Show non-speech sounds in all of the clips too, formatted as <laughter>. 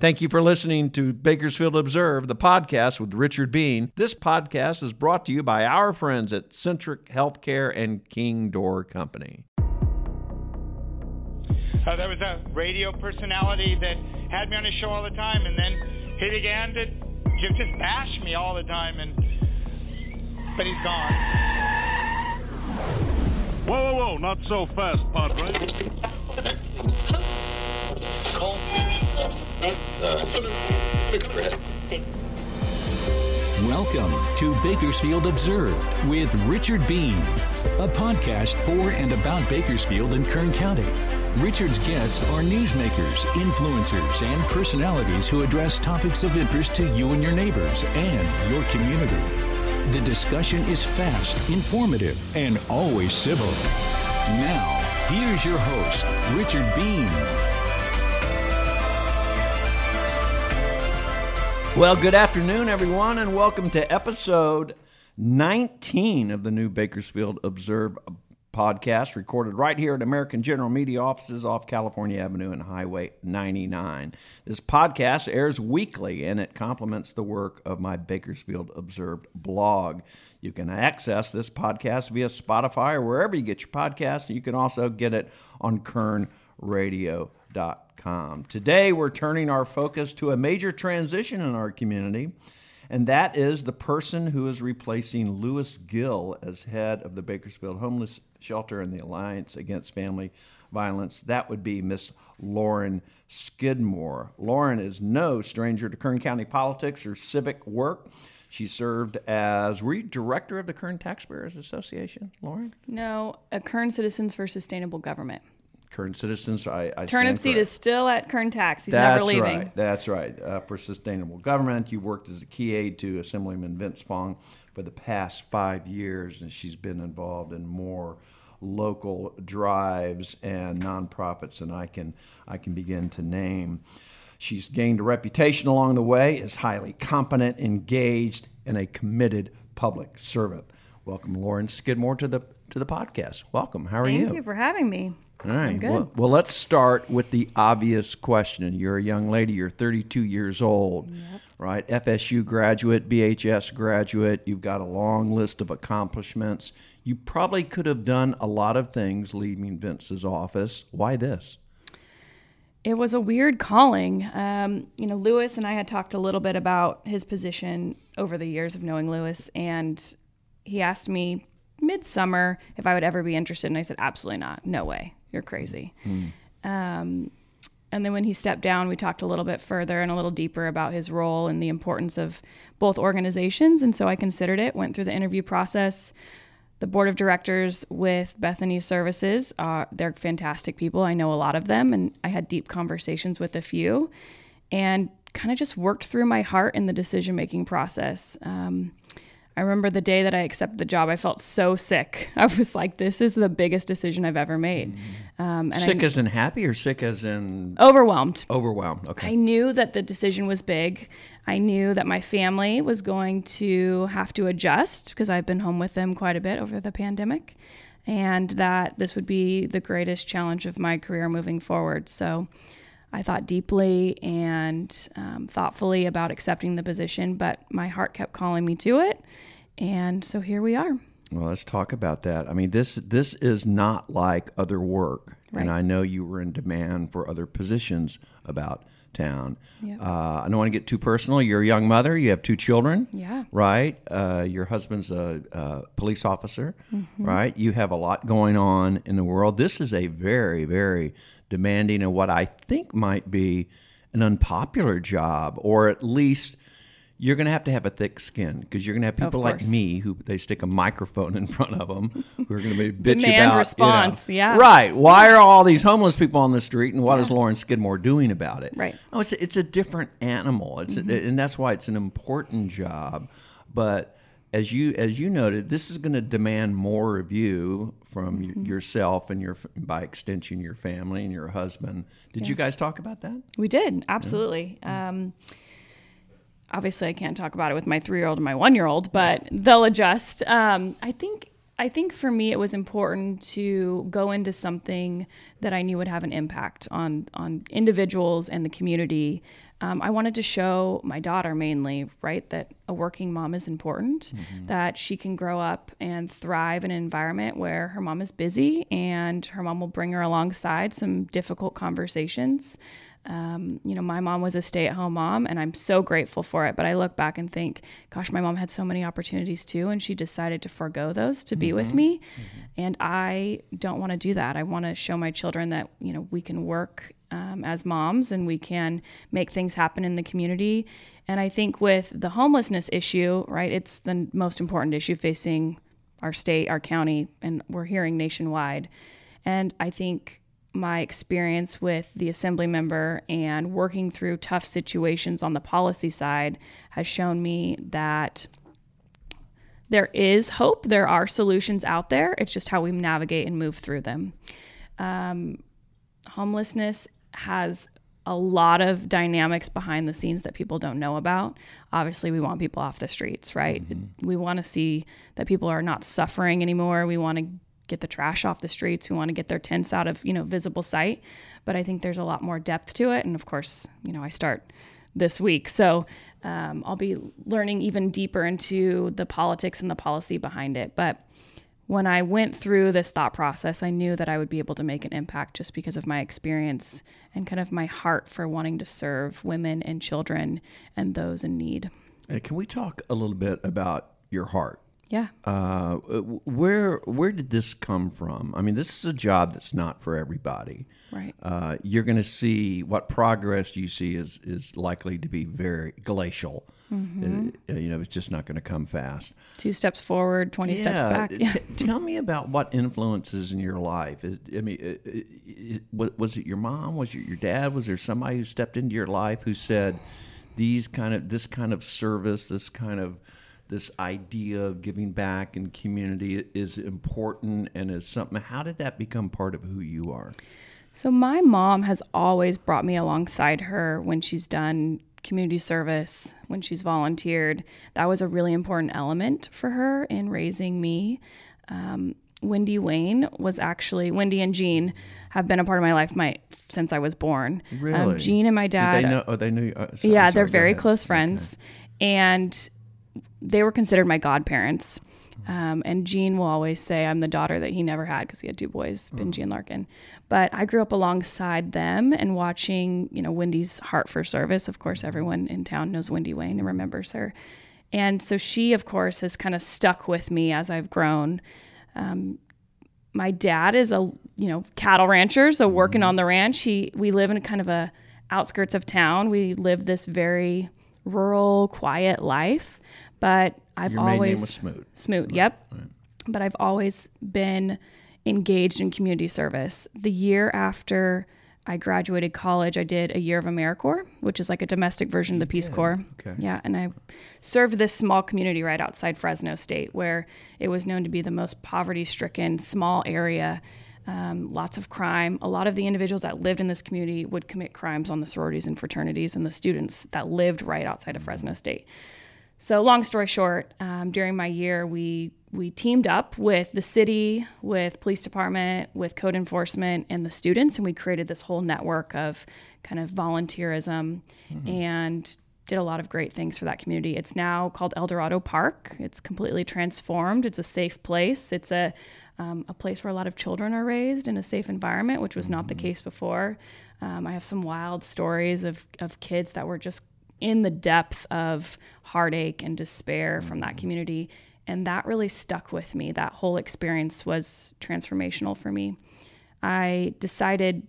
Thank you for listening to Bakersfield Observe, the podcast with Richard Beene. This podcast is brought to you by our friends at Centric Healthcare and King Door Company. Uh, there was a radio personality that had me on his show all the time, and then he began to just bash me all the time, and but he's gone. Whoa, whoa, whoa, not so fast, Padre. <laughs> Welcome to Bakersfield Observed with Richard Beene, a podcast for and about Bakersfield and Kern County. Richard's guests are newsmakers, influencers, and personalities who address topics of interest to you and your neighbors and your community. The discussion is fast, informative, and always civil. Now, here's your host, Richard Beene. Well, good afternoon, everyone, and welcome to episode 19 of the new Bakersfield Observe podcast, recorded right here at American General Media offices off California Avenue and Highway 99. This podcast airs weekly and it complements the work of my Bakersfield Observed blog. You can access this podcast via Spotify or wherever you get your podcast. You can also get it on kernradio.com. Today, we're turning our focus to a major transition in our community, and that is the person who is replacing Louis Gill as head of the Bakersfield Homeless Shelter and the Alliance Against Family Violence. That would be Miss Lauren Skidmore. Lauren is no stranger to Kern County politics or civic work. She served as, were you director of the Kern Taxpayers Association, Lauren? No, a Kern Citizens for Sustainable Government. Kern Citizens. I, I Turnip correct. is still at Kern Tax. He's That's never leaving. right. That's right. Uh, for sustainable government, you worked as a key aide to Assemblyman Vince Fong for the past five years, and she's been involved in more local drives and nonprofits than I can I can begin to name. She's gained a reputation along the way as highly competent, engaged, and a committed public servant. Welcome, Lauren Skidmore, to the to the podcast. Welcome. How are you? Thank you for having me. All right. good. Well, well, let's start with the obvious question. You're a young lady. You're 32 years old, right? FSU graduate, BHS graduate. You've got a long list of accomplishments. You probably could have done a lot of things leaving Vince's office. Why this? It was a weird calling. Um, you know, Louis and I had talked a little bit about his position over the years of knowing Louis, and he asked me midsummer if I would ever be interested, and I said, absolutely not. No way. You're crazy. Um, and then when he stepped down, we talked a little bit further and a little deeper about his role and the importance of both organizations. And so I considered it, went through the interview process. The board of directors with Bethany Services, uh, they're fantastic people. I know a lot of them, and I had deep conversations with a few and kind of just worked through my heart in the decision making process. Um, I remember the day that I accepted the job, I felt so sick. <laughs> I was like, this is the biggest decision I've ever made. Um, and sick I, as in happy or sick as in overwhelmed. overwhelmed? Okay. I knew that the decision was big. I knew that my family was going to have to adjust because I've been home with them quite a bit over the pandemic, and that this would be the greatest challenge of my career moving forward. So I thought deeply and um, thoughtfully about accepting the position, but my heart kept calling me to it. And so here we are. Well, let's talk about that. I mean, this this is not like other work, and I know you were in demand for other positions about town. Yep. Uh, I don't want to get too personal. You're a young mother. You have two children. Yeah. Right. Uh, your husband's a, a police officer. Mm-hmm. Right. You have a lot going on in the world. This is a very, very demanding and what I think might be an unpopular job, or at least you're going to have to have a thick skin because you're going to have people like me who they stick a microphone <laughs> in front of them who are going to be bitch Demand about response, you know, yeah. right. Why are all these homeless people on the street, and what is Lauren Skidmore doing about it? Right. Oh, it's a, it's a different animal. It's a, and that's why it's an important job. But as you as you noted, this is going to demand more of you from y- yourself and your by extension your family and your husband. Did you guys talk about that? We did, absolutely. Um, obviously, I can't talk about it with my three year old and my one year old, but they'll adjust. Um, I think I think for me, it was important to go into something that I knew would have an impact on on individuals and the community. Um, I wanted to show my daughter mainly, right, that a working mom is important, that she can grow up and thrive in an environment where her mom is busy and her mom will bring her alongside some difficult conversations. Um, you know, my mom was a stay at home mom, and I'm so grateful for it. But I look back and think, gosh, my mom had so many opportunities too, and she decided to forego those to be with me. And I don't want to do that. I want to show my children that, you know, we can work um, as moms and we can make things happen in the community. And I think with the homelessness issue, right, it's the most important issue facing our state, our county, and we're hearing nationwide. And I think my experience with the assembly member and working through tough situations on the policy side has shown me that there is hope. There are solutions out there. It's just how we navigate and move through them. Um, homelessness has a lot of dynamics behind the scenes that people don't know about. Obviously, we want people off the streets, right? We want to see that people are not suffering anymore. We want to get the trash off the streets. who want to get their tents out of, you know, visible sight. But I think there's a lot more depth to it. And of course, you know, I start this week. So um, I'll be learning even deeper into the politics and the policy behind it. But when I went through this thought process, I knew that I would be able to make an impact just because of my experience and kind of my heart for wanting to serve women and children and those in need. Uh, Can we talk a little bit about your heart? Yeah. Uh, where where did this come from? I mean, this is a job that's not for everybody. Right. Uh, you're going to see what progress you see is is likely to be very glacial. Uh, you know, it's just not going to come fast. Two steps forward, 20 steps back. t- Yeah. <laughs> tell me about what influences in your life. I mean, it, it, wa- was it your mom? Was it your dad? Was there somebody who stepped into your life who said these kind of this kind of service, this kind of this idea of giving back and community is important and is something? How did that become part of who you are? So my mom has always brought me alongside her when she's done community service, when she's volunteered. That was a really important element for her in raising me. Um, Wendy Wayne was actually Wendy and Gene have been a part of my life my since I was born. Really? Um, Gene and my dad. Did they know? Oh, they knew. Uh, sorry, yeah, sorry, they're very ahead. close friends, and they were considered my godparents. Um, and Gene will always say I'm the daughter that he never had because he had two boys, Benji and Larkin. But I grew up alongside them and watching, you know, Wendy's heart for service. Of course, everyone in town knows Wendy Wayne and remembers her. And so she, of course, has kind of stuck with me as I've grown. Um, my dad is a you know cattle rancher, so working on the ranch. He we live in kind of a outskirts of town. We live this very rural, quiet life. But I've Your always name was Smoot. Smoot, yep. But I've always been engaged in community service. The year after I graduated college, I did a year of AmeriCorps, which is like a domestic version of the Peace Corps. Okay. Yeah, and I served this small community right outside Fresno State where it was known to be the most poverty stricken small area. Um, lots of crime. A lot of the individuals that lived in this community would commit crimes on the sororities and fraternities and the students that lived right outside of Fresno State. So, long story short, um, during my year, we we teamed up with the city, with police department, with code enforcement, and the students, and we created this whole network of kind of volunteerism and did a lot of great things for that community. It's now called El Dorado Park. It's completely transformed. It's a safe place. It's a um, a place where a lot of children are raised in a safe environment, which was not the case before. Um, I have some wild stories of of kids that were just in the depth of heartache and despair from that community. And that really stuck with me. That whole experience was transformational for me. I decided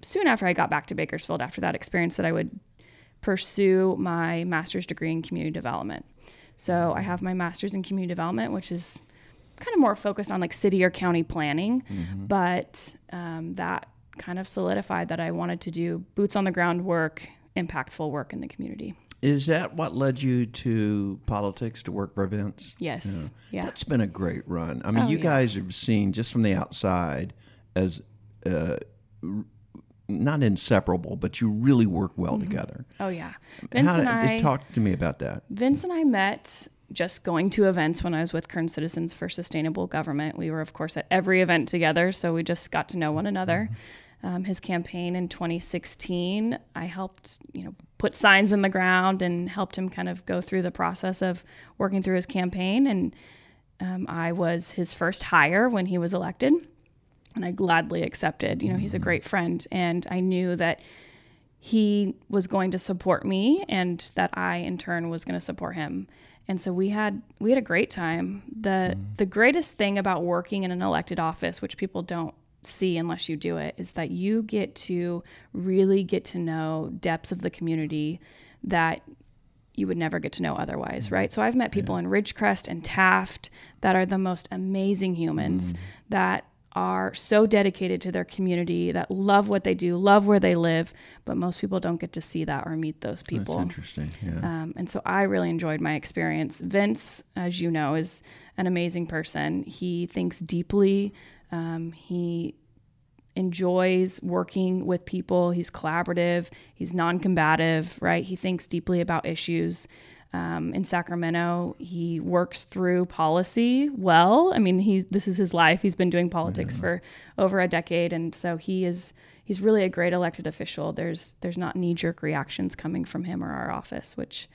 soon after I got back to Bakersfield, after that experience, that I would pursue my master's degree in community development. So I have my master's in community development, which is kind of more focused on like city or county planning, but um, that kind of solidified that I wanted to do boots on the ground work, impactful work in the community. Is that what led you to politics to work for Vince? Yes. Yeah. That's been a great run. I mean, Oh, you yeah. guys are seen just from the outside as uh, not inseparable, but you really work well together. Oh yeah. Vince How and I talk to me about that. Vince and I met just going to events when I was with Kern Citizens for Sustainable Government. We were, of course, at every event together, so we just got to know one another. Um, his campaign in 2016, I helped, you know, put signs in the ground and helped him kind of go through the process of working through his campaign. And um, I was his first hire when he was elected, and I gladly accepted. You know, he's a great friend, and I knew that he was going to support me and that I in turn was going to support him. And so we had we had a great time. The mm-hmm. the greatest thing about working in an elected office, which people don't see unless you do it, is that you get to really get to know depths of the community that you would never get to know otherwise, mm-hmm. right? So I've met people in Ridgecrest and Taft that are the most amazing humans mm-hmm. that are so dedicated to their community, that love what they do, love where they live, but most people don't get to see that or meet those people. That's interesting. Yeah. Um, and so I really enjoyed my experience. Vince, as you know, is an amazing person. He thinks deeply. Um, he enjoys working with people. He's collaborative. He's non-combative. Right. He thinks deeply about issues. Um, in Sacramento, he works through policy well. I mean, he this is his life. He's been doing politics for over a decade, and so he is he's really a great elected official. There's there's not knee jerk reactions coming from him or our office, which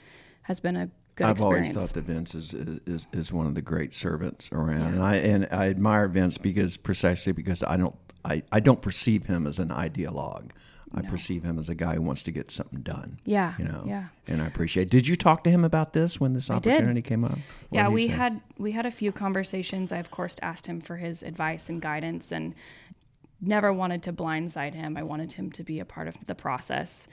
has been a good experience. I've experience. always thought that Vince is, is is one of the great servants around, and I and I admire Vince because precisely because I don't I, I don't perceive him as an ideologue. I perceive him as a guy who wants to get something done. Yeah, you know. yeah. And I appreciate. Did you talk to him about this when this opportunity came up? What yeah, we say? had we had a few conversations. I of course asked him for his advice and guidance, and never wanted to blindside him. I wanted him to be a part of the process.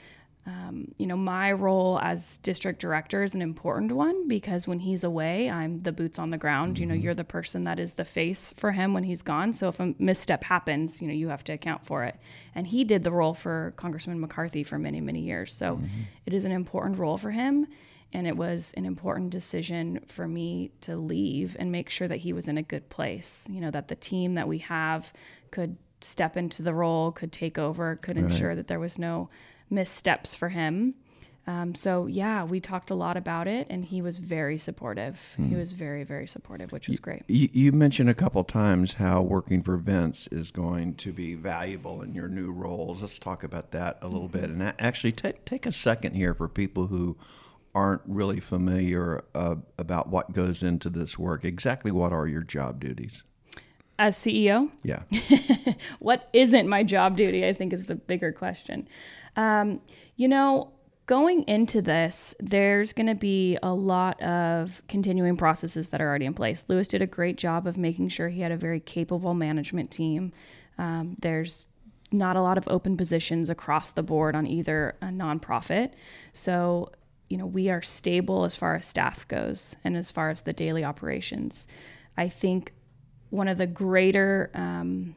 Um, you know, my role as district director is an important one because when he's away, I'm the boots on the ground. You know, you're the person that is the face for him when he's gone. So if a misstep happens, you know, you have to account for it. And he did the role for Congressman McCarthy for many, many years. So it is an important role for him. And it was an important decision for me to leave and make sure that he was in a good place. You know, that the team that we have could step into the role, could take over, could ensure that there was no missteps for him. Um, so yeah, we talked a lot about it, and he was very supportive. He was very, very supportive, which was great. You, you mentioned a couple times how working for Vince is going to be valuable in your new roles. Let's talk about that a little bit. And actually, take take a second here for people who aren't really familiar uh, about what goes into this work. Exactly what are your job duties? As CEO, Yeah. <laughs> what isn't my job duty? I think is the bigger question. Um, you know, going into this, there's going to be a lot of continuing processes that are already in place. Louis did a great job of making sure he had a very capable management team. Um, there's not a lot of open positions across the board on either a nonprofit. So, you know, we are stable as far as staff goes and as far as the daily operations. I think one of the greater um,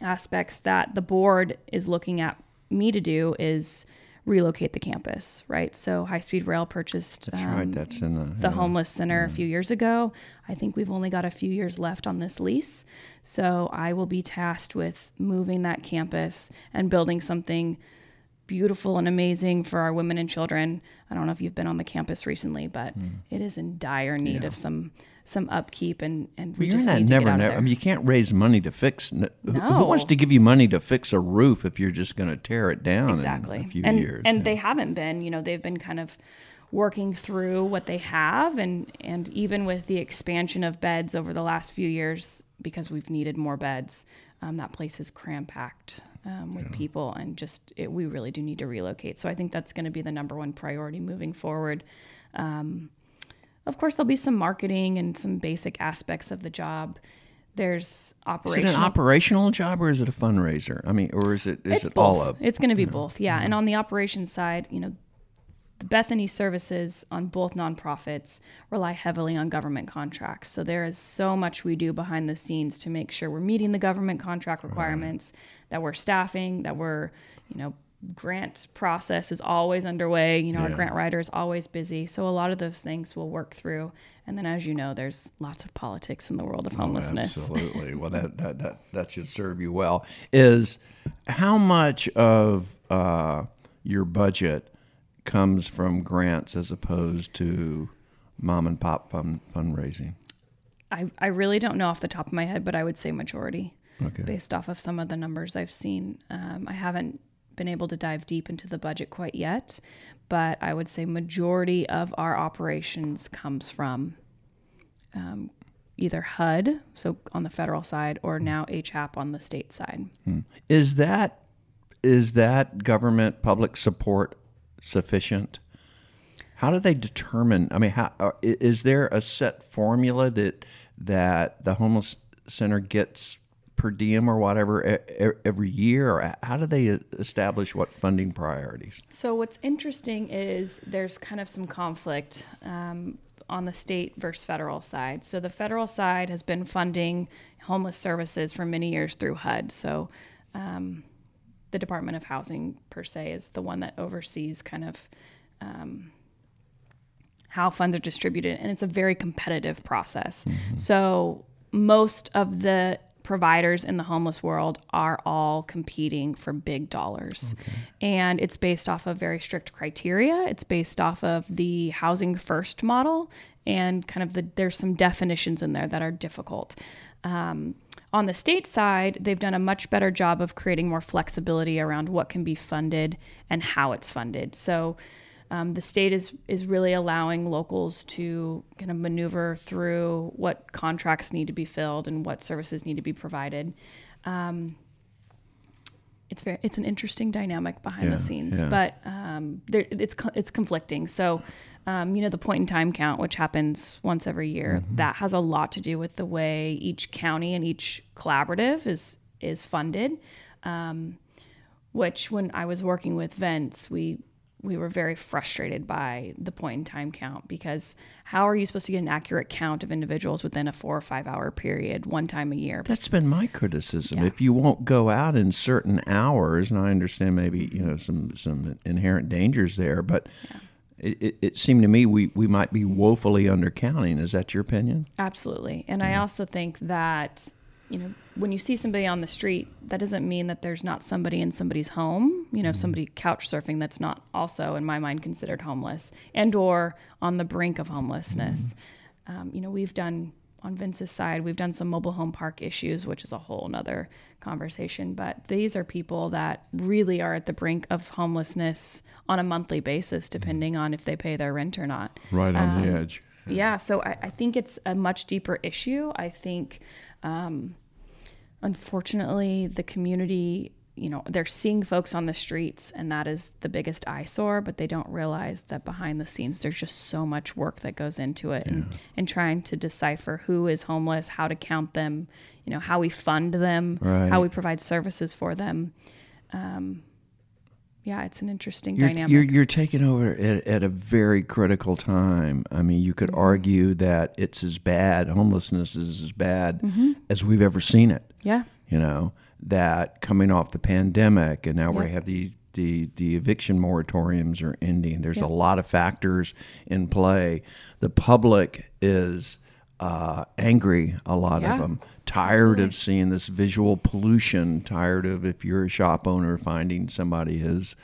aspects that the board is looking at me to do is relocate the campus, right? So High Speed Rail purchased That's um, right. That's in the the yeah. homeless center a few years ago. I think we've only got a few years left on this lease. So I will be tasked with moving that campus and building something beautiful and amazing for our women and children. I don't know if you've been on the campus recently, but Hmm. it is in dire need of some some upkeep and and we You're in just need to never, get out never. there. I mean, you can't raise money to fix. n- who- Who wants to give you money to fix a roof if you're just going to tear it down exactly in a few and years? and yeah. they haven't been you know they've been kind of working through what they have and and even with the expansion of beds over the last few years because we've needed more beds um, that place is cram packed um, with people and just it, we really do need to relocate so i think that's going to be the number one priority moving forward um, of course there'll be some marketing and some basic aspects of the job there's operations. Is it an operational job or is it a fundraiser? I mean, or is it is it's it both. all of? It's going to be both, yeah. And mm-hmm. on the operations side, you know, the Bethany services on both nonprofits rely heavily on government contracts. So there is so much we do behind the scenes to make sure we're meeting the government contract requirements, that we're staffing, that we're, you know, grant process is always underway. You know, our grant writer is always busy. So a lot of those things we'll work through. And then, as you know, there's lots of politics in the world of homelessness. Absolutely. Well, that, that that that should serve you well. Is how much of uh, your budget comes from grants as opposed to mom and pop fund, fundraising? I, I really don't know off the top of my head, but I would say majority Okay. based off of some of the numbers I've seen. Um, I haven't been able to dive deep into the budget quite yet, but I would say majority of our operations comes from um, either HUD, so on the federal side, or hmm. now HAP on the state side. Hmm. Is that is that government public support sufficient? How do they determine? I mean, how, uh, i- is there a set formula that that the homeless center gets per diem or whatever every year, or how do they establish what funding priorities? So what's interesting is there's kind of some conflict um, on the state versus federal side. So the federal side has been funding homeless services for many years through HUD. So um, the Department of Housing per se is the one that oversees kind of um, how funds are distributed, and it's a very competitive process. So most of the providers in the homeless world are all competing for big dollars. And it's based off of very strict criteria. It's based off of the housing first model and kind of the there's some definitions in there that are difficult. Um, on the state side, they've done a much better job of creating more flexibility around what can be funded and how it's funded. So um, the state is is really allowing locals to kind of maneuver through what contracts need to be filled and what services need to be provided. Um, it's very it's an interesting dynamic behind Yeah, the scenes, yeah. but um, there, it's it's conflicting. So. Um, you know the point in time count, which happens once every year, that has a lot to do with the way each county and each collaborative is is funded um, which when I was working with Vince, we we were very frustrated by the point in time count because how are you supposed to get an accurate count of individuals within a four or five hour period one time a year? That's been my criticism. Yeah. If you won't go out in certain hours, and I understand maybe you know some some inherent dangers there, but it, it, it seemed to me we, we might be woefully undercounting. Is that your opinion? Absolutely. And I mm-hmm. also think that, you know, when you see somebody on the street, that doesn't mean that there's not somebody in somebody's home, you know, mm-hmm. somebody couch surfing that's not also in my mind considered homeless and or on the brink of homelessness. Mm-hmm. Um, you know, we've done on Vince's side, we've done some mobile home park issues, which is a whole nother conversation. But these are people that really are at the brink of homelessness on a monthly basis, mm-hmm. depending on if they pay their rent or not. Right on the um, edge. Yeah, so I, I think it's a much deeper issue. I think, um, unfortunately, the community, you know, they're seeing folks on the streets, and that is the biggest eyesore, but they don't realize that behind the scenes, there's just so much work that goes into it and, and trying to decipher who is homeless, how to count them, you know, how we fund them, Right. how we provide services for them. Um, yeah, it's an interesting You're, dynamic. you're, you're taking over at, at a very critical time. I mean, you could Mm-hmm. argue that it's as bad, homelessness is as bad Mm-hmm. as we've ever seen it. yeah. You know, that coming off the pandemic and now we have the, the, the eviction moratoriums are ending. There's a lot of factors in play. The public is uh, angry, a lot Yeah. of them, tired of seeing this visual pollution, tired of if you're a shop owner finding somebody has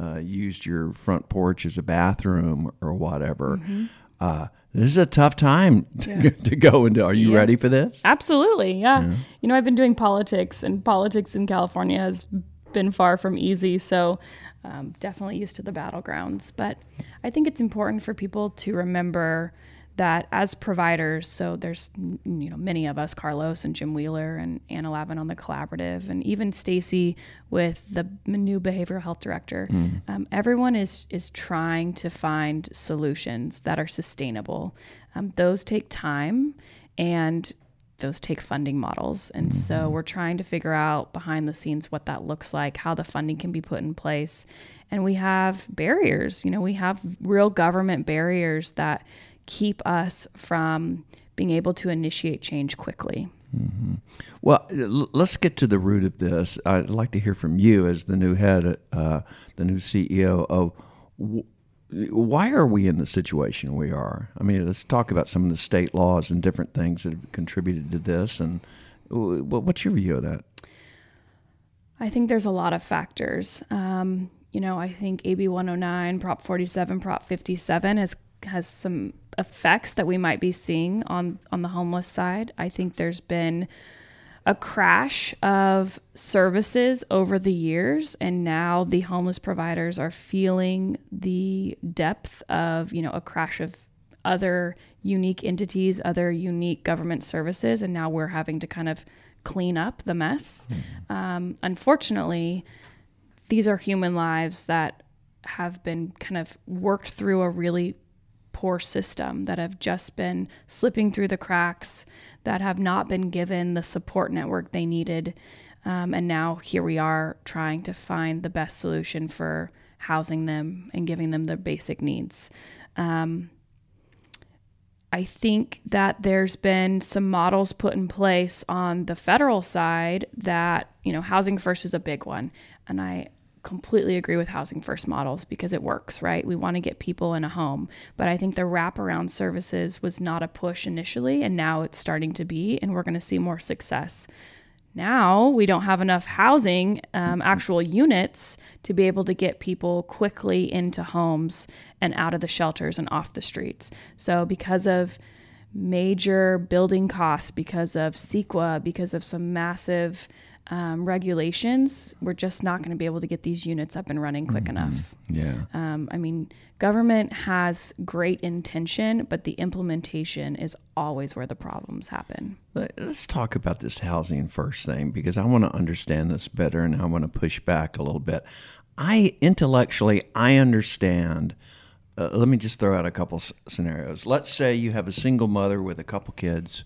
uh, used your front porch as a bathroom or whatever. Mm-hmm. Uh, this is a tough time <laughs> to, to go into. Are you Yeah. ready for this? Absolutely, yeah. You know, I've been doing politics, and politics in California has been far from easy. So, um, definitely used to the battlegrounds. But I think it's important for people to remember that as providers, so there's you know many of us, Carlos and Jim Wheeler and Anna Laven on the collaborative, and even Stacy with the new behavioral health director. Um, everyone is is trying to find solutions that are sustainable. Um, those take time, and those take funding models. And so we're trying to figure out behind the scenes what that looks like, how the funding can be put in place. And we have barriers, you know, we have real government barriers that keep us from being able to initiate change quickly. Well, l- let's get to the root of this. I'd like to hear from you as the new head, uh, the new CEO of. wh- Why are we in the situation we are? I mean, let's talk about some of the state laws and different things that have contributed to this. And wh- what's your view of that? I think there's a lot of factors. Um, you know, I think AB 109, Prop 47, Prop 57 has has some effects that we might be seeing on on the homeless side. I think there's been a crash of services over the years and now the homeless providers are feeling the depth of you know a crash of other unique entities other unique government services and now we're having to kind of clean up the mess um, unfortunately these are human lives that have been kind of worked through a really poor system that have just been slipping through the cracks, that have not been given the support network they needed. Um, and now here we are trying to find the best solution for housing them and giving them their basic needs. Um, I think that there's been some models put in place on the federal side that, you know, housing first is a big one. And I, completely agree with housing first models because it works, right? We want to get people in a home. But I think the wraparound services was not a push initially, and now it's starting to be, and we're going to see more success. Now we don't have enough housing, um, actual units, to be able to get people quickly into homes and out of the shelters and off the streets. So, because of major building costs, because of CEQA, because of some massive um, regulations, we're just not going to be able to get these units up and running quick Mm-hmm. enough. Yeah. Um, I mean, government has great intention, but the implementation is always where the problems happen. Let- Let's talk about this housing first thing because I want to understand this better and I want to push back a little bit. I intellectually I understand. Uh, let me just throw out a couple s- scenarios. Let's say you have a single mother with a couple kids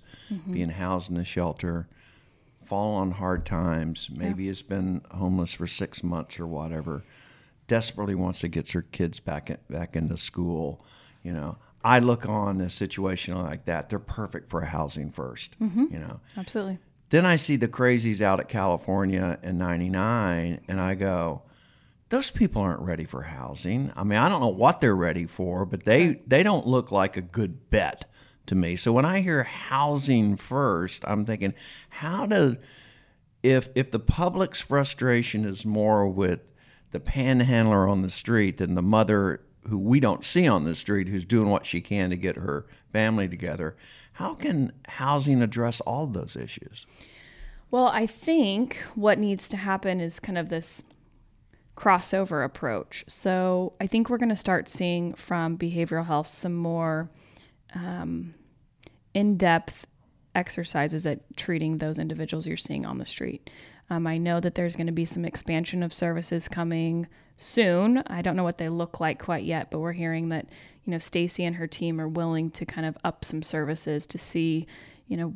being housed in a shelter, fall on hard times, maybe has been homeless for six months or whatever, desperately wants to get her kids back in, back into school. You know, I look on a situation like that; they're perfect for housing 1st mm-hmm. You know, Absolutely. then I see the crazies out at California in '99, and I go, those people aren't ready for housing. I mean, I don't know what they're ready for, but they they don't look like a good bet to me. So when I hear housing first, I'm thinking, how do if if the public's frustration is more with the panhandler on the street than the mother who we don't see on the street who's doing what she can to get her family together, how can housing address all those issues? Well, I think what needs to happen is kind of this crossover approach. So I think we're going to start seeing from behavioral health some more um, in depth exercises at treating those individuals you're seeing on the street. Um, I know that there's going to be some expansion of services coming soon. I don't know what they look like quite yet, but we're hearing that you know Stacy and her team are willing to kind of up some services to see, you know,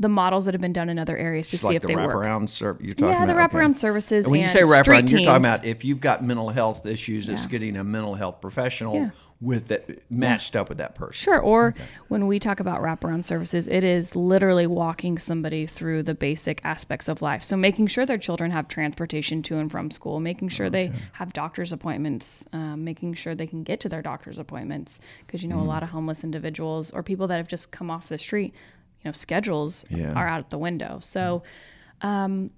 the models that have been done in other areas to It's see like if the they work. wraparound service you're talking Yeah, the about. okay. wraparound services. And when you say wraparound, you're talking about if you've got mental health issues, it's getting a mental health professional Yeah. with it matched up with that person. Sure. Or when we talk about wraparound services, it is literally walking somebody through the basic aspects of life. So making sure their children have transportation to and from school, making sure they have doctor's appointments, um, making sure they can get to their doctor's appointments. Because, you know, a lot of homeless individuals or people that have just come off the street, you know, schedules Yeah. are out of the window. So, um,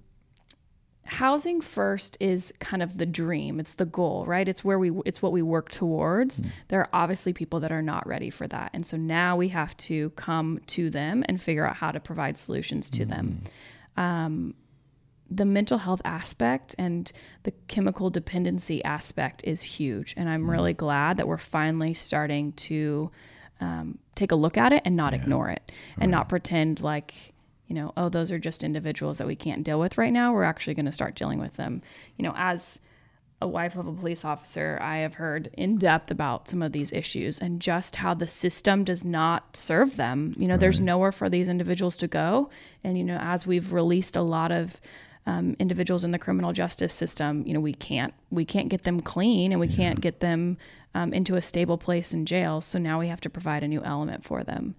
housing first is kind of the dream. It's the goal right? It's where we it's what we work towards. There are obviously people that are not ready for that. And so now we have to come to them and figure out how to provide solutions to them. Um, the mental health aspect and the chemical dependency aspect is huge. And i'm really glad that we're finally starting to um, take a look at it and not ignore it and not pretend like you know, oh, those are just individuals that we can't deal with right now. We're actually going to start dealing with them. You know, as a wife of a police officer, I have heard in depth about some of these issues and just how the system does not serve them. You know, there's nowhere for these individuals to go. And, you know, as we've released a lot of um, individuals in the criminal justice system, you know, we can't we can't get them clean and we can't get them um, into a stable place in jail. So now we have to provide a new element for them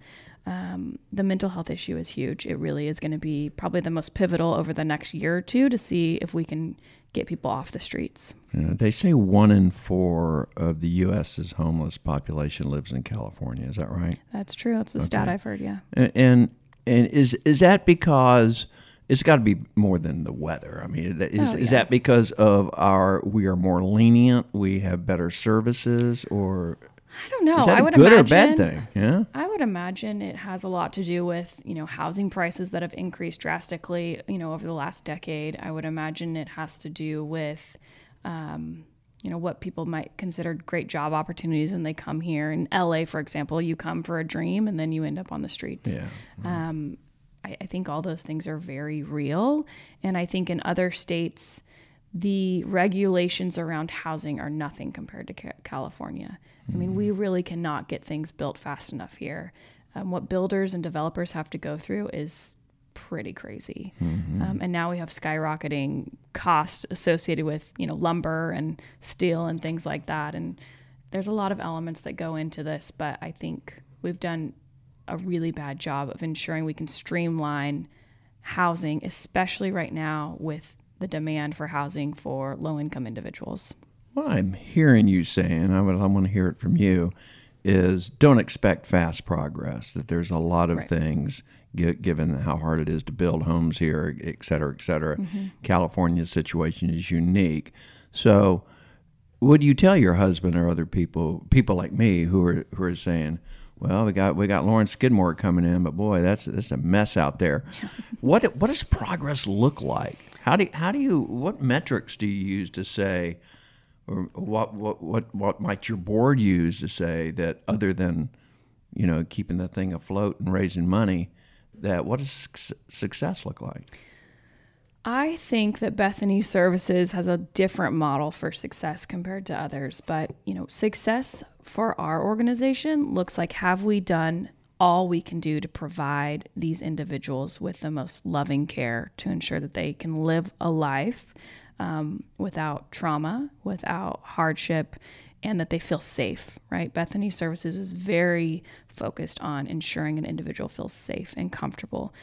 um, the mental health issue is huge. It really is going to be probably the most pivotal over the next year or two to see if we can get people off the streets. Know, they say one in four of the U.S.'s homeless population lives in California. Is that right? That's true. That's a stat I've heard. Yeah. And and, and is is that because it's got to be more than the weather? I mean, is Oh, is that because of our we are more lenient, we have better services, or I don't know. Is that I a would good imagine, or bad thing? Yeah. I would imagine it has a lot to do with, you know, housing prices that have increased drastically, you know, over the last decade. I would imagine it has to do with, um, you know, what people might consider great job opportunities and they come here. In LA, for example, you come for a dream and then you end up on the streets. Yeah. Um, I, I think all those things are very real. And I think in other states, the regulations around housing are nothing compared to Ca- California. I mean, we really cannot get things built fast enough here. Um, what builders and developers have to go through is pretty crazy. Um, and now we have skyrocketing costs associated with you know lumber and steel and things like that. And there's a lot of elements that go into this, but I think we've done a really bad job of ensuring we can streamline housing, especially right now with the demand for housing for low income individuals. What I'm hearing you saying, I, would, I want to hear it from you, is don't expect fast progress. That there's a lot of Right. things, given how hard it is to build homes here, et cetera, et cetera. Mm-hmm. California's situation is unique. So, would you tell your husband or other people, people like me, who are who are saying, "Well, we got we got Lauren Skidmore coming in, but boy, that's that's a mess out there." <laughs> what what does progress look like? How do how do you what metrics do you use to say? or what what what what might your board use to say that other than you know keeping the thing afloat and raising money that what does success look like I think that Bethany Services has a different model for success compared to others, but you know, success for our organization looks like have we done all we can do to provide these individuals with the most loving care to ensure that they can live a life um, without trauma, without hardship, and that they feel safe, right? Bethany Services is very focused on ensuring an individual feels safe and comfortable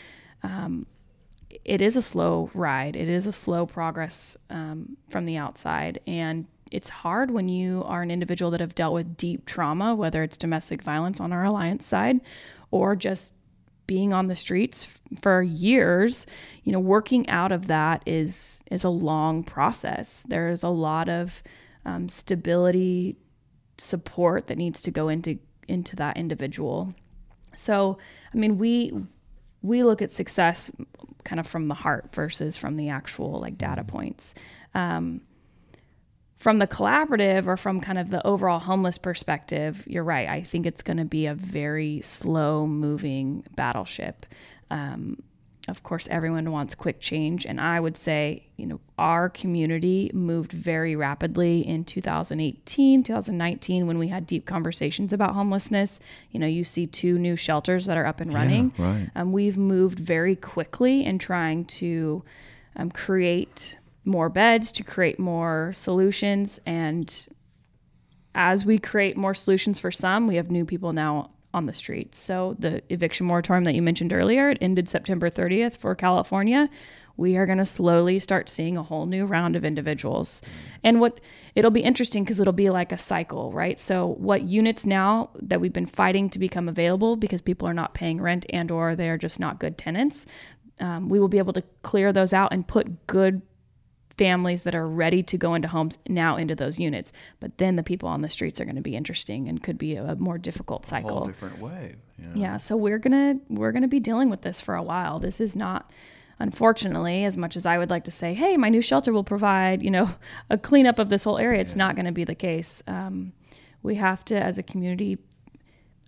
it is a slow ride. It is a slow progress um, from the outside, and it's hard when you are an individual that have dealt with deep trauma, whether it's domestic violence on our alliance side, or just being on the streets for years. You know, working out of that is is a long process. There is a lot of um, stability support that needs to go into into that individual. So, I mean, we we look at success kind of from the heart versus from the actual like data points. Um, from the collaborative or from kind of the overall homeless perspective, you're right. I think it's going to be a very slow moving battleship. Um, of course, everyone wants quick change. And I would say, you know, our community moved very rapidly in 2018, 2019, when we had deep conversations about homelessness. You know, you see two new shelters that are up and running. right. Um, we've moved very quickly in trying to um, create more beds, to create more solutions. And as we create more solutions for some, we have new people now on the streets. So the eviction moratorium that you mentioned earlier, it ended September 30th for California. We are going to slowly start seeing a whole new round of individuals. And what it'll be interesting because it'll be like a cycle, right? So what units now that we've been fighting to become available because people are not paying rent and or they're just not good tenants, um, we will be able to clear those out and put good families that are ready to go into homes now into those units. But then the people on the streets are going to be interesting and could be a more difficult whole cycle. different wave you know? Yeah, so we're gonna we're gonna be dealing with this for a while. This is not, unfortunately, as much as I would like to say, hey, my new shelter will provide you know <laughs> a cleanup of this whole area. It's not going to be the case. Um, we have to, as a community.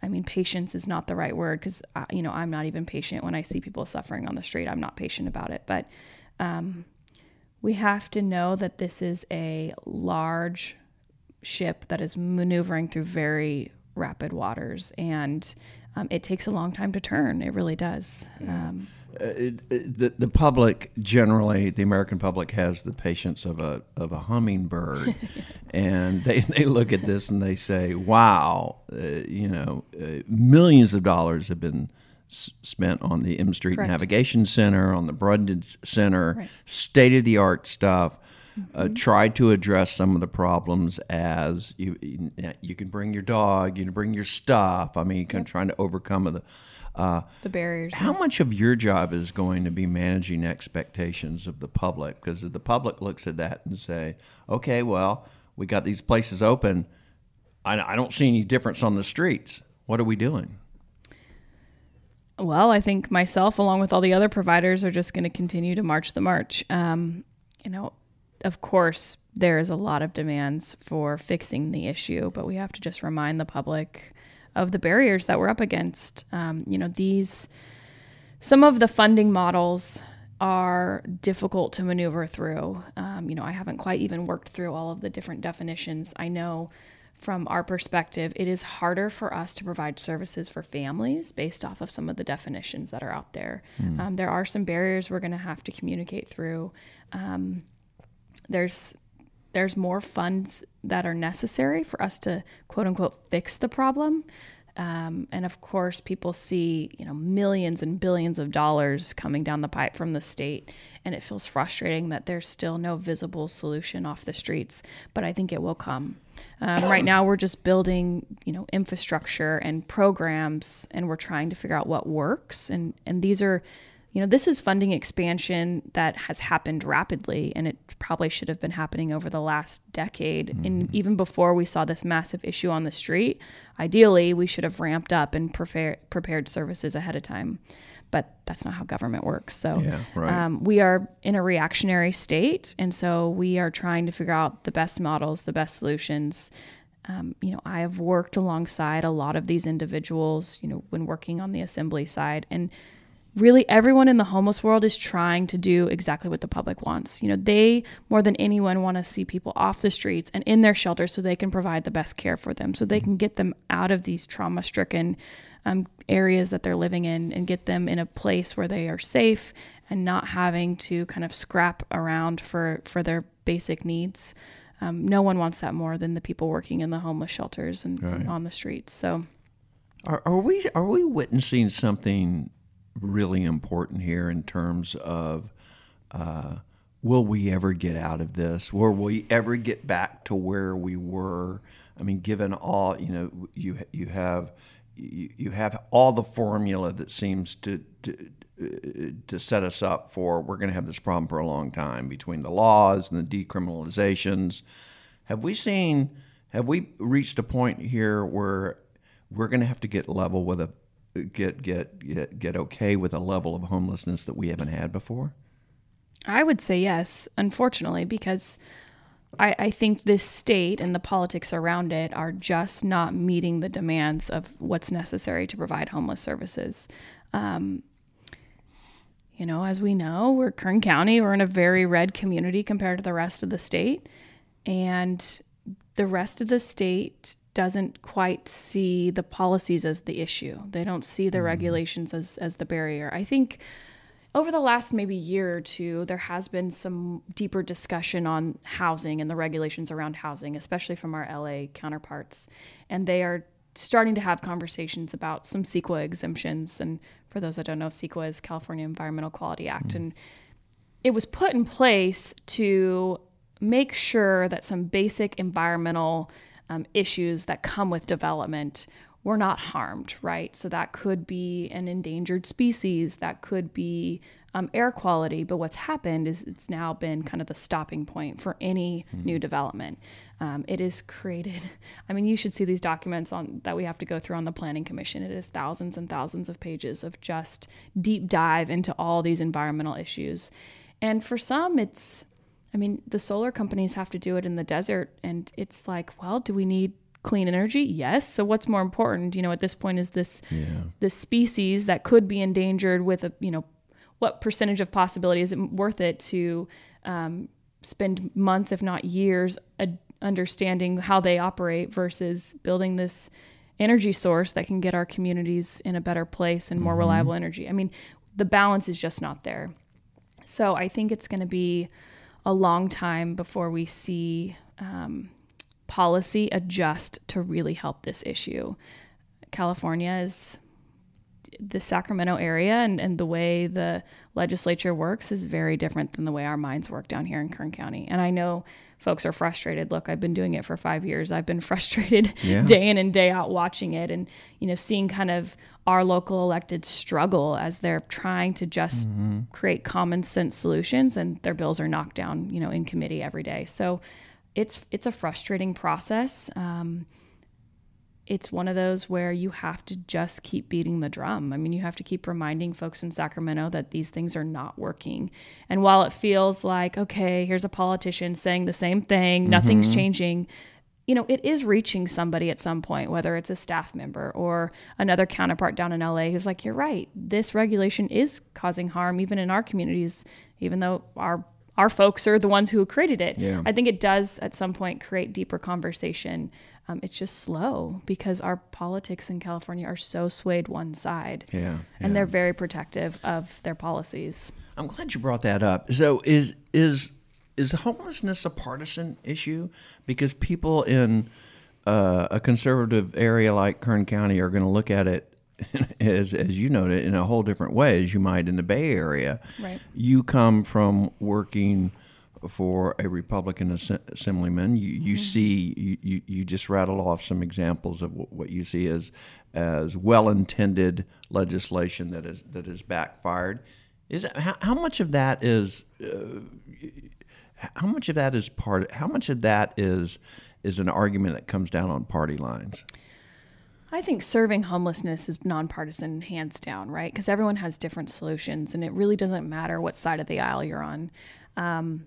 I mean, patience is not the right word because you know I'm not even patient when I see people suffering on the street. I'm not patient about it, but um, we have to know that this is a large ship that is maneuvering through very rapid waters and um, it takes a long time to turn. It really does. Um, it, it- the, the public generally the american public has the patience of a of a hummingbird. <laughs> And they, they look at this and they say wow uh, you know uh, millions of dollars have been s- spent on the M Street Correct. Navigation Center on the Brundage Center Right. state of the art stuff uh, tried to address some of the problems as you you, can bring your dog you can bring your stuff I mean kind of trying to overcome the uh, the barriers how much of your job is going to be managing expectations of the public? Because the public looks at that and say, "Okay, well, we got these places open. I, I don't see any difference on the streets. What are we doing? Well, I think myself, along with all the other providers, are just going to continue to march the march. Um, you know, of course, there is a lot of demands for fixing the issue, but we have to just remind the public of the barriers that we're up against. Um, you know, these some of the funding models are difficult to maneuver through. Um, you know, I haven't quite even worked through all of the different definitions. I know from our perspective, it is harder for us to provide services for families based off of some of the definitions that are out there. Mm. Um, there are some barriers we're going to have to communicate through. Um, there's there's more funds that are necessary for us to quote unquote fix the problem. Um, and of course, people see you know millions and billions of dollars coming down the pipe from the state, and it feels frustrating that there's still no visible solution off the streets. But I think it will come. Um, right now, we're just building you know infrastructure and programs, and we're trying to figure out what works. And and these are you know, this is funding expansion that has happened rapidly, and it probably should have been happening over the last decade. Mm-hmm. And even before we saw this massive issue on the street, ideally, we should have ramped up and prepare, prepared services ahead of time. But that's not how government works. So yeah, right. um, we are in a reactionary state, and so we are trying to figure out the best models, the best solutions. Um, you know, I have worked alongside a lot of these individuals, you know, when working on the assembly side, and really everyone in the homeless world is trying to do exactly what the public wants. You know, they more than anyone want to see people off the streets and in their shelters so they can provide the best care for them, so they can get them out of these trauma stricken um, areas that they're living in and get them in a place where they are safe and not having to kind of scrap around for, for their basic needs. Um, no one wants that more than the people working in the homeless shelters and, right. and on the streets. So, are, are we are we witnessing something really important here in terms of uh, will we ever get out of this? Will we ever get back to where we were? I mean, given all you know, you you have you, you have all the formula that seems to, to to set us up for we're going to have this problem for a long time between the laws and the decriminalizations. Have we seen? Have we reached a point here where we're going to have to get level with a get get get get okay with a level of homelessness that we haven't had before? I would say yes, unfortunately, because I, I think this state and the politics around it are just not meeting the demands of what's necessary to provide homeless services. Um, you know, as we know, we're Kern County, we're in a very red community compared to the rest of the state. And the rest of the state doesn't quite see the policies as the issue. They don't see the mm-hmm. regulations as, as the barrier. I think over the last maybe year or two, there has been some deeper discussion on housing and the regulations around housing, especially from our LA counterparts. And they are starting to have conversations about some CEQA exemptions. And for those that don't know, CEQA is California Environmental Quality Act. Mm-hmm. And it was put in place to make sure that some basic environmental um, issues that come with development were not harmed, right? So that could be an endangered species, that could be um, air quality. But what's happened is it's now been kind of the stopping point for any mm-hmm. new development. Um, it is created. <laughs> I mean, you should see these documents on that we have to go through on the Planning Commission. It is thousands and thousands of pages of just deep dive into all these environmental issues, and for some, it's I mean, the solar companies have to do it in the desert, and it's like, well, do we need clean energy? Yes. So what's more important, you know, at this point is this yeah. this species that could be endangered with a, you know, what percentage of possibility is it worth it to um, spend months, if not years, understanding how they operate versus building this energy source that can get our communities in a better place and more mm-hmm. reliable energy. I mean, the balance is just not there. So I think it's going to be a long time before we see um, policy adjust to really help this issue. California is the Sacramento area and, and the way the legislature works is very different than the way our minds work down here in Kern County. And I know folks are frustrated. Look, I've been doing it for five years. I've been <laughs> frustrated yeah. day in and day out watching it and, you know, seeing kind of our local elected struggle as they're trying to just mm-hmm. create common sense solutions and their bills are knocked down, you know, in committee every day. So it's it's a frustrating process. Um, it's one of those where you have to just keep beating the drum. I mean, you have to keep reminding folks in Sacramento that these things are not working. And while it feels like, okay, here's a politician saying the same thing, mm-hmm. nothing's changing, you know, it is reaching somebody at some point, whether it's a staff member or another counterpart down in LA who's like, you're right, this regulation is causing harm even in our communities, even though our our folks are the ones who created it. Yeah. I think it does at some point create deeper conversation. Um, it's just slow because our politics in California are so swayed one side. Yeah, And they're very protective of their policies. I'm glad you brought that up. So is is is homelessness a partisan issue? Because people in uh, a conservative area like Kern County are going to look at it <laughs> as as you noted in a whole different way as you might in the Bay Area. Right. You come from working for a Republican as- assemblyman. You you see you, you, just rattle off some examples of wh- what you see as as well intended legislation that is that is backfired. Is it, how, how much of that is uh, how much of that is part how much of that is is an argument that comes down on party lines? I think serving homelessness is nonpartisan, hands down, right? Because everyone has different solutions, and it really doesn't matter what side of the aisle you're on. Um,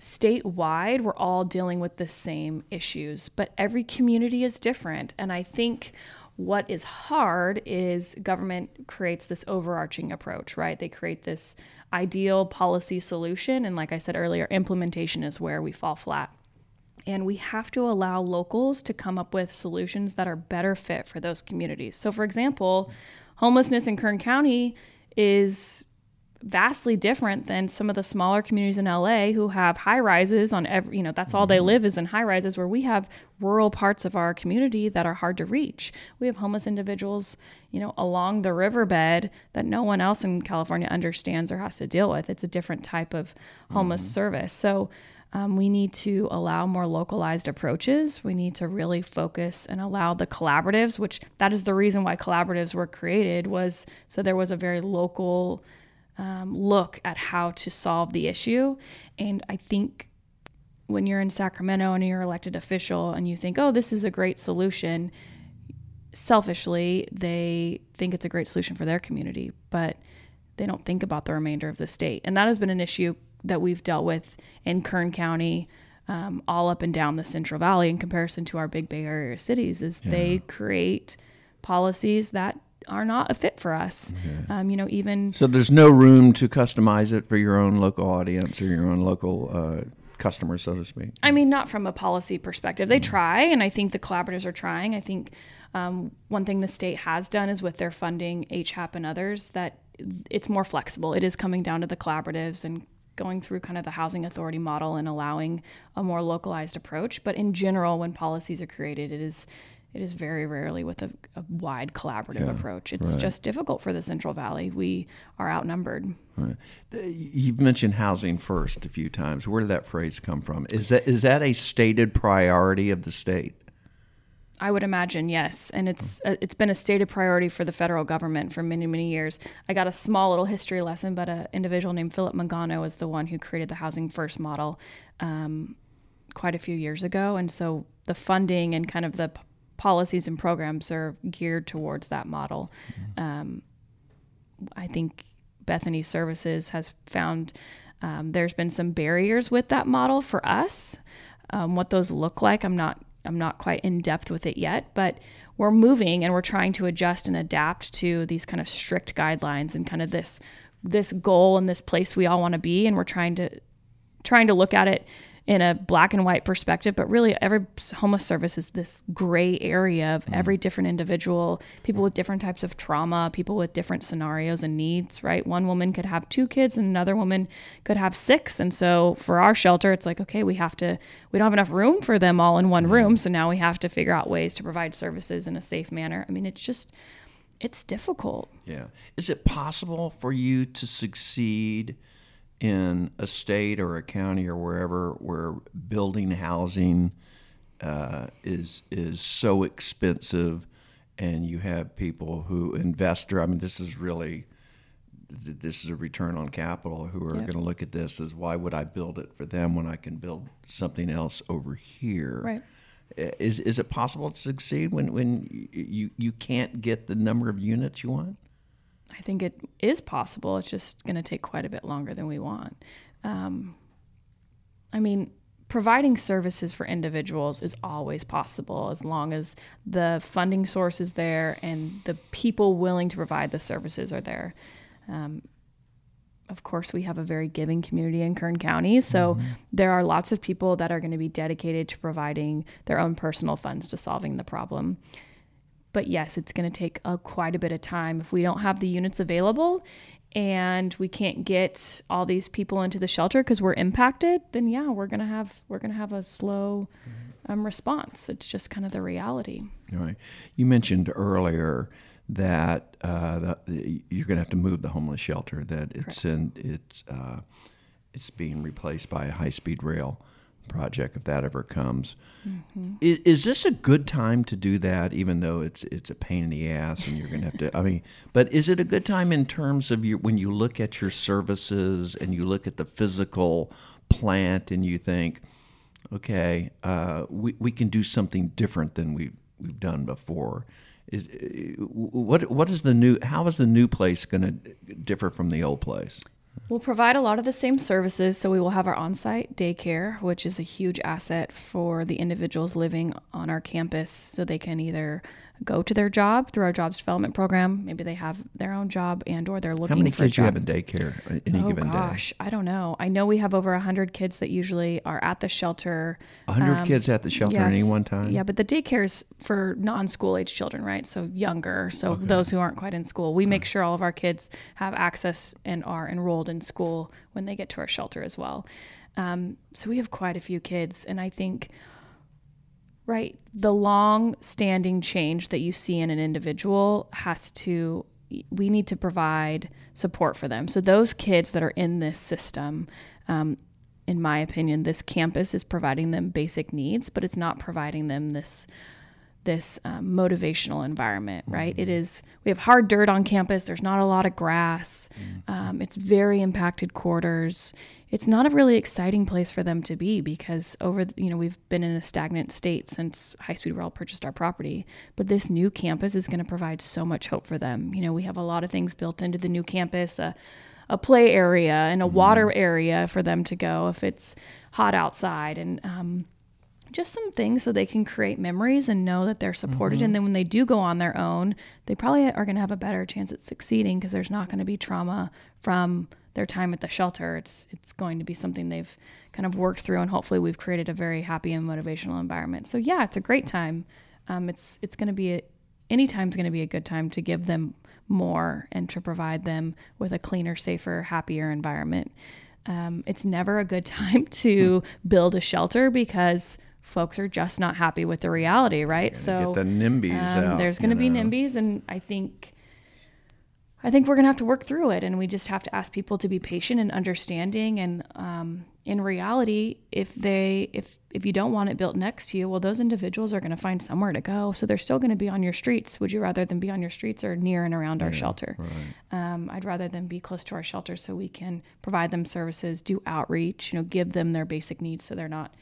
statewide, we're all dealing with the same issues, but every community is different. And I think what is hard is government creates this overarching approach, right? They create this ideal policy solution. And like I said earlier, implementation is where we fall flat and we have to allow locals to come up with solutions that are better fit for those communities. So, for example, homelessness in Kern County is vastly different than some of the smaller communities in LA who have high rises on every, you know, that's all they live is in high rises where we have rural parts of our community that are hard to reach. We have homeless individuals, you know, along the riverbed that no one else in California understands or has to deal with. It's a different type of homeless service. So, um, we need to allow more localized approaches. We need to really focus and allow the collaboratives, which that is the reason why collaboratives were created, was so there was a very local um, look at how to solve the issue. And I think when you're in Sacramento and you're elected official and you think, oh, this is a great solution, selfishly, they think it's a great solution for their community, but they don't think about the remainder of the state. And that has been an issue that we've dealt with in Kern County, um, all up and down the Central Valley in comparison to our big Bay Area cities, is they create policies that are not a fit for us. Um, you know, even So there's no room to customize it for your own local audience or your own local uh, customers, so to speak. I mean, not from a policy perspective. They try, and I think the collaboratives are trying. I think um, one thing the state has done is with their funding, HAP and others, that it's more flexible. It is coming down to the collaboratives and going through kind of the housing authority model and allowing a more localized approach. But in general, when policies are created, it is it is very rarely with a, a wide collaborative approach. It's just difficult for the Central Valley. We are outnumbered. Right. You've mentioned housing first a few times. Where did that phrase come from? Is that is that a stated priority of the state? I would imagine yes, and it's uh, it's been a stated priority for the federal government for many many years. I got a small little history lesson, but an individual named Philip Mangano is the one who created the Housing First model um, quite a few years ago, and so the funding and kind of the policies and programs are geared towards that model. Um, I think Bethany Services has found um, there's been some barriers with that model for us. Um, what those look like, I'm not I'm not quite in depth with it yet, but we're moving and we're trying to adjust and adapt to these kind of strict guidelines and kind of this this goal and this place we all want to be, and we're trying to trying to look at it in a black and white perspective, but really every homeless service is this gray area of mm-hmm. every different individual, people with different types of trauma, people with different scenarios and needs, right? One woman could have two kids and another woman could have six. And so for our shelter, it's like, okay, we have to, we don't have enough room for them all in one room. Mm-hmm. So now we have to figure out ways to provide services in a safe manner. I mean, it's just, it's difficult. Yeah. Is it possible for you to succeed in a state or a county or wherever where building housing uh, is is so expensive, and you have people who investor? I mean, this is really this is a return on capital who are Yep. going to look at this as why would I build it for them when I can build something else over here? Right. Is is it possible to succeed when when you you can't get the number of units you want? I think it is possible. It's just going to take quite a bit longer than we want. Um, I mean, providing services for individuals is always possible as long as the funding source is there and the people willing to provide the services are there. Um, of course, we have a very giving community in Kern County. So mm-hmm. there are lots of people that are going to be dedicated to providing their own personal funds to solving the problem. But yes, it's going to take a, quite a bit of time. If we don't have the units available and we can't get all these people into the shelter because we're impacted, then yeah, we're gonna have we're gonna have a slow mm-hmm. um, response. It's just kind of the reality. All right. You mentioned earlier that uh, the, you're going to have to move the homeless shelter. That it's in it's uh, it's being replaced by a high speed rail project if that ever comes. Mm-hmm. Is, is, this a good time to do that? Even though it's it's a pain in the ass and you're going to have to. I mean, but is it a good time in terms of your when you look at your services and you look at the physical plant and you think, okay, uh, we we can do something different than we we've done before. Is, what what is the new? How is the new place going to differ from the old place? We'll provide a lot of the same services. So we will have our on site daycare, which is a huge asset for the individuals living on our campus. So they can either go to their job through our jobs development program. Maybe they have their own job and or they're looking How many for kids you have in daycare any oh, given gosh, day? I don't know. I know we have over 100 kids that usually are at the shelter. 100 um, kids at the shelter yes, at any one time? Yeah, but the daycare is for non-school age children, right? So younger, so okay. those who aren't quite in school. We make sure all of our kids have access and are enrolled in school when they get to our shelter as well. Um, so we have quite a few kids and I think – Right. The long standing change that you see in an individual has to, we need to provide support for them. So, those kids that are in this system, um, in my opinion, this campus is providing them basic needs, but it's not providing them this this um, motivational environment, right? Mm-hmm. It is, we have hard dirt on campus. There's not a lot of grass. Mm-hmm. Um, it's very impacted quarters. It's not a really exciting place for them to be because over, you know, we've been in a stagnant state since High Speed Rail purchased our property. But this new campus is going to provide so much hope for them. You know, we have a lot of things built into the new campus. Uh, a play area and a mm-hmm. water area for them to go if it's hot outside and um, just some things so they can create memories and know that they're supported. Mm-hmm. And then when they do go on their own, they probably are going to have a better chance at succeeding because there's not going to be trauma from their time at the shelter. It's it's going to be something they've kind of worked through, and hopefully we've created a very happy and motivational environment. So yeah, it's a great time. Um, it's it's going to be a, any time's going to be a good time to give them more and to provide them with a cleaner, safer, happier environment. Um, it's never a good <laughs> time to build a shelter because folks are just not happy with the reality, right? So get the NIMBYs um, out. There's going to be NIMBYs, and I think I think we're going to have to work through it, and we just have to ask people to be patient and understanding. And um, in reality, if they if if you don't want it built next to you, well, those individuals are going to find somewhere to go, so they're still going to be on your streets. Would you rather them be on your streets or near and around yeah, our shelter? Right. Um, I'd rather them be close to our shelter so we can provide them services, do outreach, you know, give them their basic needs so they're not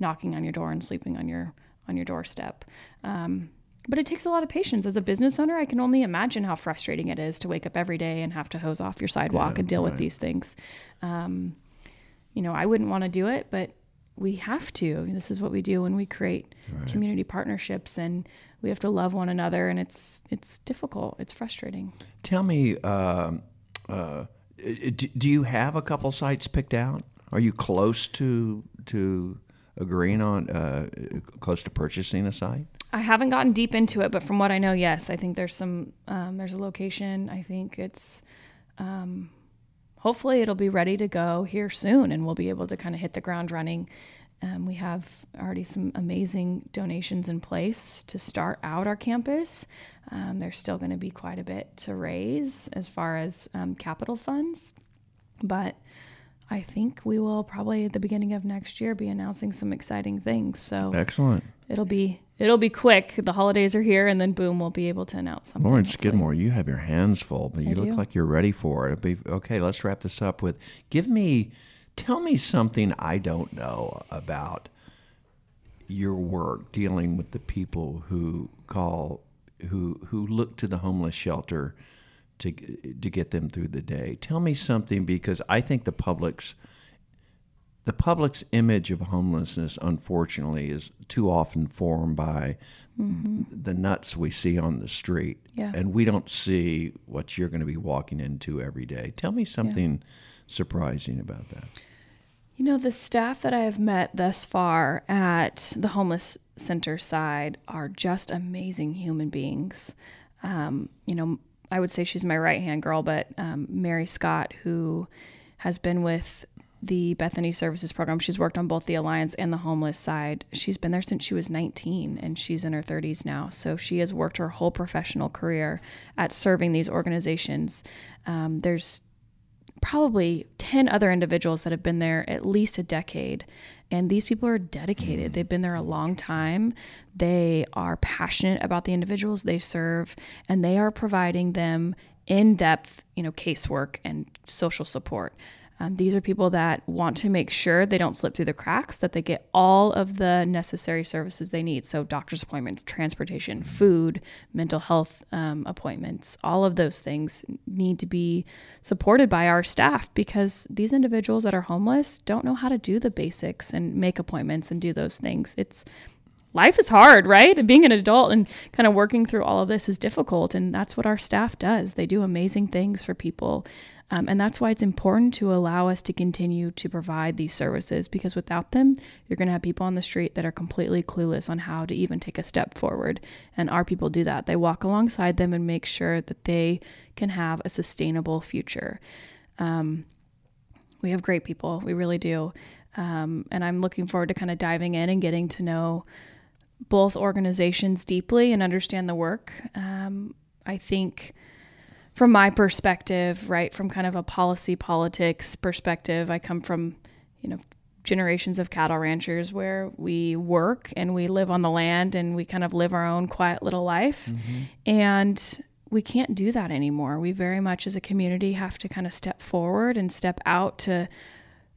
knocking on your door and sleeping on your on your doorstep. Um, but it takes a lot of patience. As a business owner, I can only imagine how frustrating it is to wake up every day and have to hose off your sidewalk yeah, and deal right. with these things. Um, you know, I wouldn't want to do it, but we have to. This is what we do when we create right. community partnerships, and we have to love one another. And it's it's difficult. It's frustrating. Tell me, uh, uh, do you have a couple sites picked out? Are you close to to agreeing on uh, close to purchasing a site? I haven't gotten deep into it, but from what I know, yes, I think there's some um, there's a location. I think it's um, hopefully it'll be ready to go here soon, and we'll be able to kind of hit the ground running. Um, we have already some amazing donations in place to start out our campus. Um, there's still going to be quite a bit to raise as far as um, capital funds, but I think we will probably at the beginning of next year be announcing some exciting things. So excellent. It'll be it'll be quick. The holidays are here, and then boom, we'll be able to announce something. Lauren Skidmore, you have your hands full, but you I look do. like you're ready for it. Be okay. Let's wrap this up with give me, tell me something I don't know about your work dealing with the people who call who who look to the homeless shelter to to get them through the day. Tell me something because I think the public's the public's image of homelessness, unfortunately, is too often formed by the nuts we see on the street, Yeah. and we don't see what you're going to be walking into every day. Tell me something surprising about that. You know, the staff that I have met thus far at the homeless center side are just amazing human beings. Um, you know, I would say she's my right hand girl, but um, Mary Scott, who has been with the Bethany Services Program, she's worked on both the Alliance and the homeless side. She's been there since she was 19 and she's in her 30s now. So she has worked her whole professional career at serving these organizations. Um, there's probably 10 other individuals that have been there at least a decade. And these people are dedicated. Mm. They've been there a long time. They are passionate about the individuals they serve, and they are providing them in depth, you know, casework and social support. Um, these are people that want to make sure they don't slip through the cracks, that they get all of the necessary services they need. So, doctor's appointments, transportation, food, mental health um, appointments, all of those things need to be supported by our staff because these individuals that are homeless don't know how to do the basics and make appointments and do those things. It's life is hard, right? Being an adult and kind of working through all of this is difficult. And that's what our staff does. They do amazing things for people. Um, and that's why it's important to allow us to continue to provide these services because without them, you're going to have people on the street that are completely clueless on how to even take a step forward. And our people do that. They walk alongside them and make sure that they can have a sustainable future. Um, we have great people, we really do. Um, and I'm looking forward to kind of diving in and getting to know both organizations deeply and understand the work. Um, I think from my perspective, right, from kind of a policy politics perspective, I come from, you know, generations of cattle ranchers where we work and we live on the land and we kind of live our own quiet little life. And we can't do that anymore. We very much as a community have to kind of step forward and step out to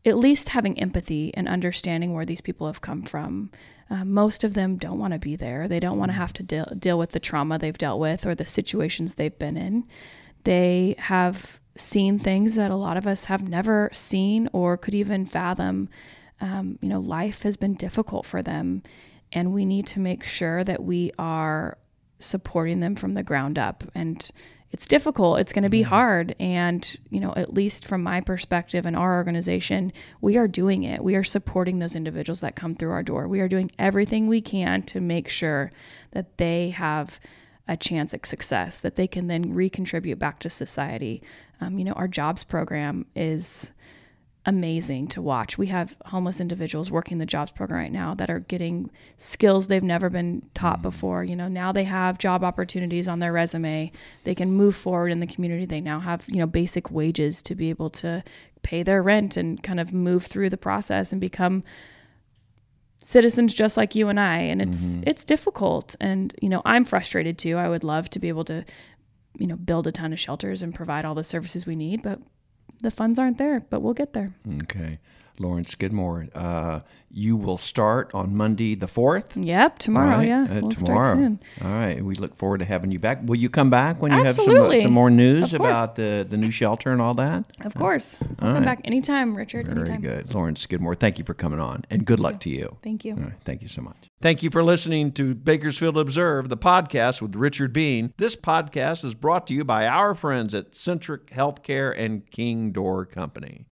at least having empathy and understanding where these people have come from. Uh, most of them don't want to be there. They don't want to have to deal, deal with the trauma they've dealt with or the situations they've been in. They have seen things that a lot of us have never seen or could even fathom. Um, you know, life has been difficult for them, and we need to make sure that we are supporting them from the ground up. And it's difficult. It's going to be hard. And, you know, at least from my perspective and our organization, we are doing it. We are supporting those individuals that come through our door. We are doing everything we can to make sure that they have a chance at success, that they can then recontribute back to society. Um, you know, our jobs program is amazing to watch. We have homeless individuals working the jobs program right now that are getting skills they've never been taught before. You know, now they have job opportunities on their resume. They can move forward in the community. They now have, you know, basic wages to be able to pay their rent and kind of move through the process and become citizens just like you and I and it's mm-hmm. it's difficult. And you know I'm frustrated too. I would love to be able to you know build a ton of shelters and provide all the services we need but the funds aren't there but we'll get there. Okay. Lauren Skidmore, uh, you will start on Monday the 4th. yep tomorrow right? yeah Uh, we'll tomorrow. All right. We look forward to having you back. Will you come back when you have some some more news about the, the new shelter and all that? of course I'll all come right. back anytime Richard Very anytime good. Lauren Skidmore, thank you for coming on and good luck to you. thank you All right, thank you so much. Thank you for listening to Bakersfield Observed, the podcast with Richard Beene. This podcast is brought to you by our friends at Centric Healthcare and King Door Company.